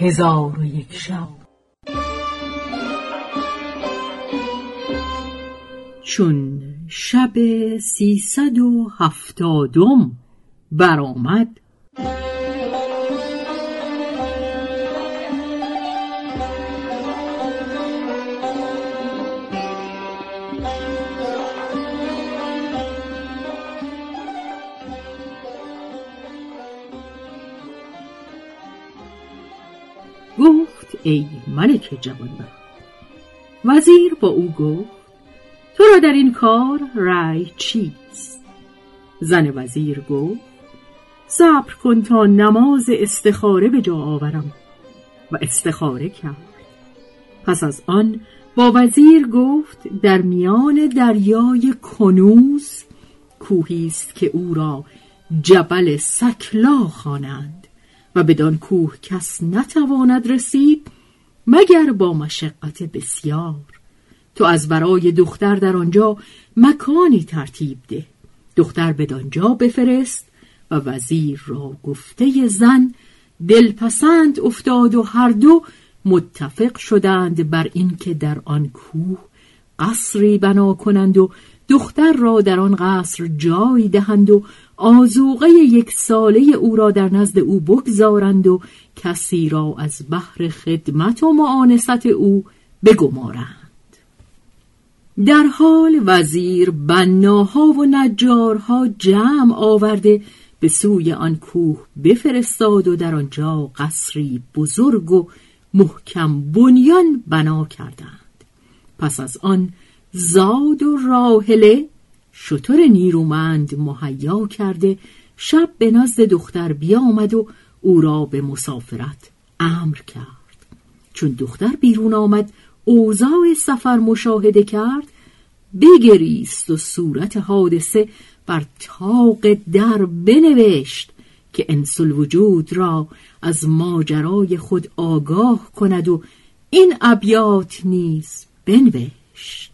هزار و یک شب. چون شب سیصد و هفتادم برآمد. ای ملک جوانبخت. وزیر با او گفت تو را در این کار رأی چیست؟ زن وزیر گفت صبر کن تا نماز استخاره به جا آورم. و استخاره کرد. پس از آن با وزیر گفت در میان دریای کنوز کوهی است که او را جبل سکلا خوانند. بدان کوه کس نتواند رسید مگر با مشقت بسیار. تو از برای دختر در آنجا مکانی ترتیب ده. دختر بدانجا بفرست و وزیر را گفته زن دلپسند افتاد و هر دو متفق شدند بر اینکه در آن کوه قصری بنا کنند و دختر را در آن قصر جای دهند و آزوقه یک ساله او را در نزد او بگذارند و کسی را از بحر خدمت و معانست او بگمارند. در حال وزیر بناها و نجارها جمع آورده به سوی آن کوه بفرستاد و در آنجا قصری بزرگ و محکم بنیان بنا کردند. پس از آن زاد و راهله شطور نیرومند مهیا کرده شب به نزد دختر بیامد و او را به مسافرت امر کرد. چون دختر بیرون آمد اوضاع سفر مشاهده کرد بگریست و صورت حادثه بر تاق در بنوشت که انسل وجود را از ماجرای خود آگاه کند و این ابیات نیز بنوشت.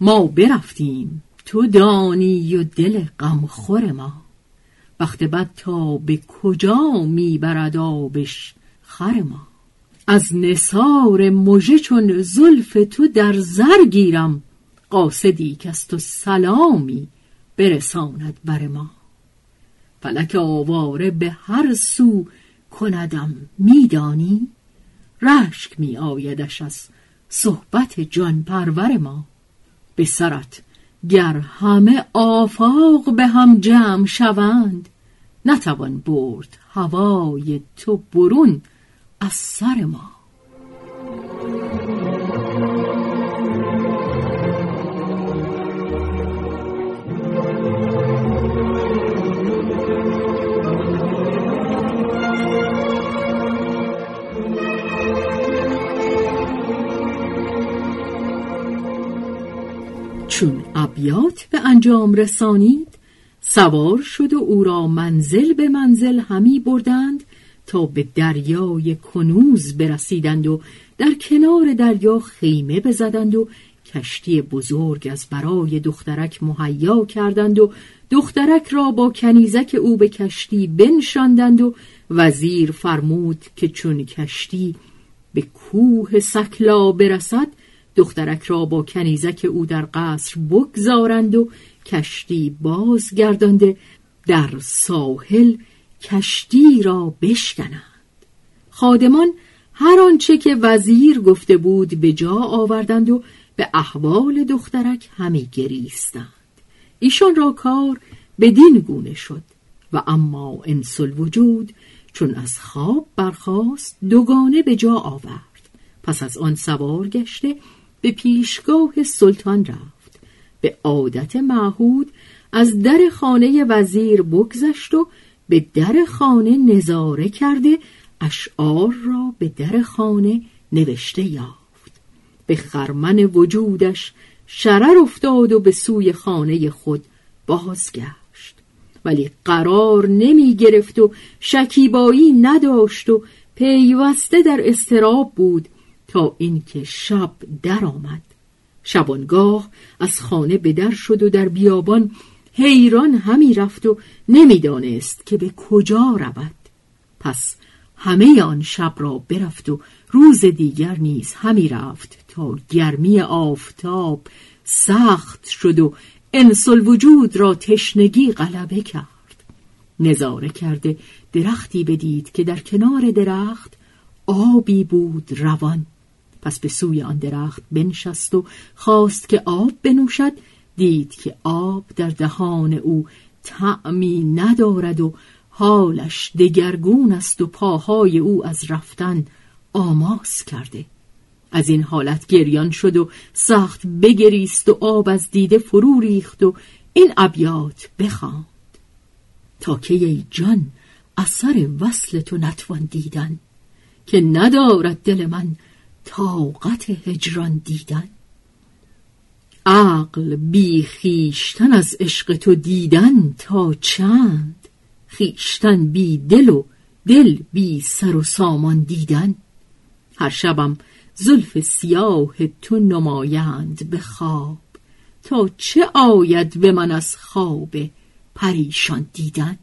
ما برفتیم تو دانی و دل غمخور ما. وقت بد تا به کجا می‌برد آبش خر ما؟ از نصار مژه چون زلف تو در زر گیرم قاصدی که از تو سلامی برساند بر ما. فلک آواره به هر سو کندم میدانی؟ رشک می آیدش از صحبت جان پرور ما. به سرت گر همه آفاق به هم جمع شوند نتوان برد هوای تو برون از سر ما. ابیات به انجام رسانید؟ سوار شد و او را منزل به منزل همی بردند تا به دریای کنوز برسیدند و در کنار دریا خیمه بزدند و کشتی بزرگ از برای دخترک مهیا کردند و دخترک را با کنیزک او به کشتی بنشاندند و وزیر فرمود که چون کشتی به کوه سکلا برسد دخترک را با کنیزک او در قصر بگذارند و کشتی بازگردانده در ساحل کشتی را بشکنند. خادمان هر آنچه که وزیر گفته بود به جا آوردند و به احوال دخترک همی گریستند. ایشان را کار بدین گونه شد و اما انسل وجود چون از خواب برخاست دوگانه به جا آورد. پس از آن سوار گشته به پیشگاه سلطان رفت. به عادت معهود از در خانه وزیر بگذشت و به در خانه نظاره کرده اشعار را به در خانه نوشته یافت. به خرمن وجودش شرر افتاد و به سوی خانه خود بازگشت. ولی قرار نمی گرفت و شکیبایی نداشت و پیوسته در استراب بود. تا اینکه شب درآمد. شبانگاه از خانه به در شد و در بیابان حیران همی رفت و نمی‌دانست که به کجا رود. پس همه آن شب را برفت و روز دیگر نیز همی رفت تا گرمی آفتاب سخت شد و انسل وجود را تشنگی غلبه کرد. نظاره کرده درختی بدید که در کنار درخت آبی بود روان. پس به سوی آن درخت بنشست و خواست که آب بنوشد دید که آب در دهان او طعمی ندارد و حالش دگرگون است و پاهای او از رفتن آماس کرده. از این حالت گریان شد و سخت بگریست و آب از دیده فرو ریخت و این ابیات بخواند. تا که ای جان اثر وصل تو نتوان دیدن که ندارد دل من طاقت هجران دیدن؟ عقل بی خیشتن از عشق تو دیدن تا چند؟ خیشتن بی دل و دل بی سر و سامان دیدن؟ هر شبم زلف سیاه تو نمایند به خواب تا چه آید به من از خواب پریشان دیدن؟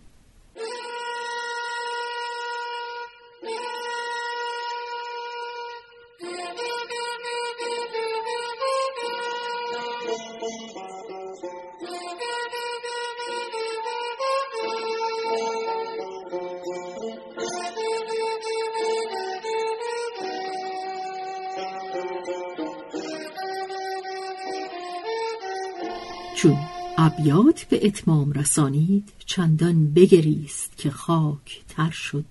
چون ابیات به اتمام رسانید. چندان بگریست که خاک تر شد.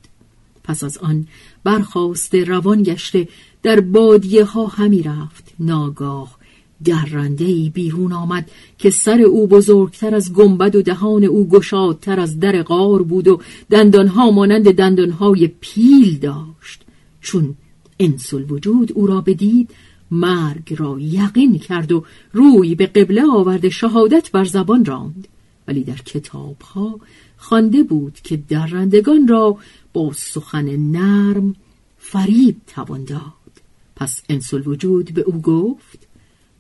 پس از آن برخواسته روان گشته. در بادیه ها همی رفت. ناگاه درنده ای بیرون آمد که سر او بزرگتر از گنبد و دهان او گشادتر از در غار بود و دندانها مانند دندانهای پیل داشت. چون انسل وجود او را بدید مرگ را یقین کرد و روی به قبله آورده شهادت بر زبان راند. ولی در کتابها خوانده بود که درندگان را با سخن نرم فریب توان داد. پس انسل وجود به او گفت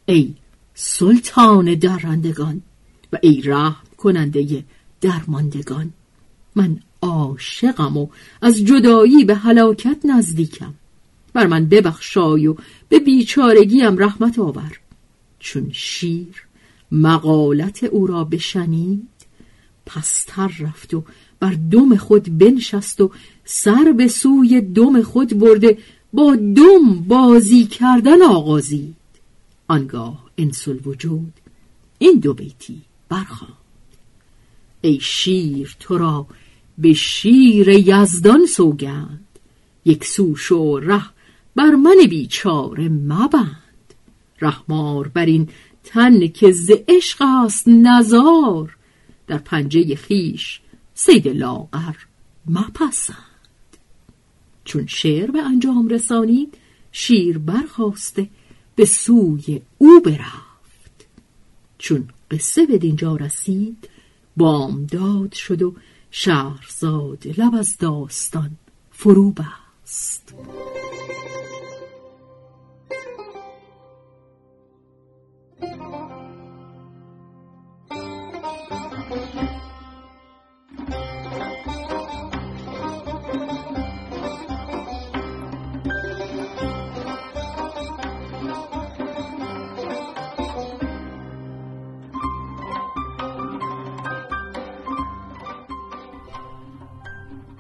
ای سلطان درندگان و ای رحم کننده درماندگان من عاشقم و از جدایی به هلاکت نزدیکم. بر من ببخشای و به بیچارگیم رحمت آور. چون شیر مقالت او را بشنید پستر رفت و بر دم خود بنشست و سر به سوی دم خود برده با دم بازی کردن آغازید. آنگاه انسل وجود این دو بیتی برخواند ای شیر تو را به شیر یزدان سوگند. یک سو شو ره بر من بیچاره مبند. رحمار بر این تن که ز عشق است نزار در پنجه خیش سید لاغر مپسند. چون شعر به انجام رسانید شیر برخواسته به سوی او برفت. چون قصه به دینجا رسید بامداد شد و شهرزاد لب از داستان فرو بست.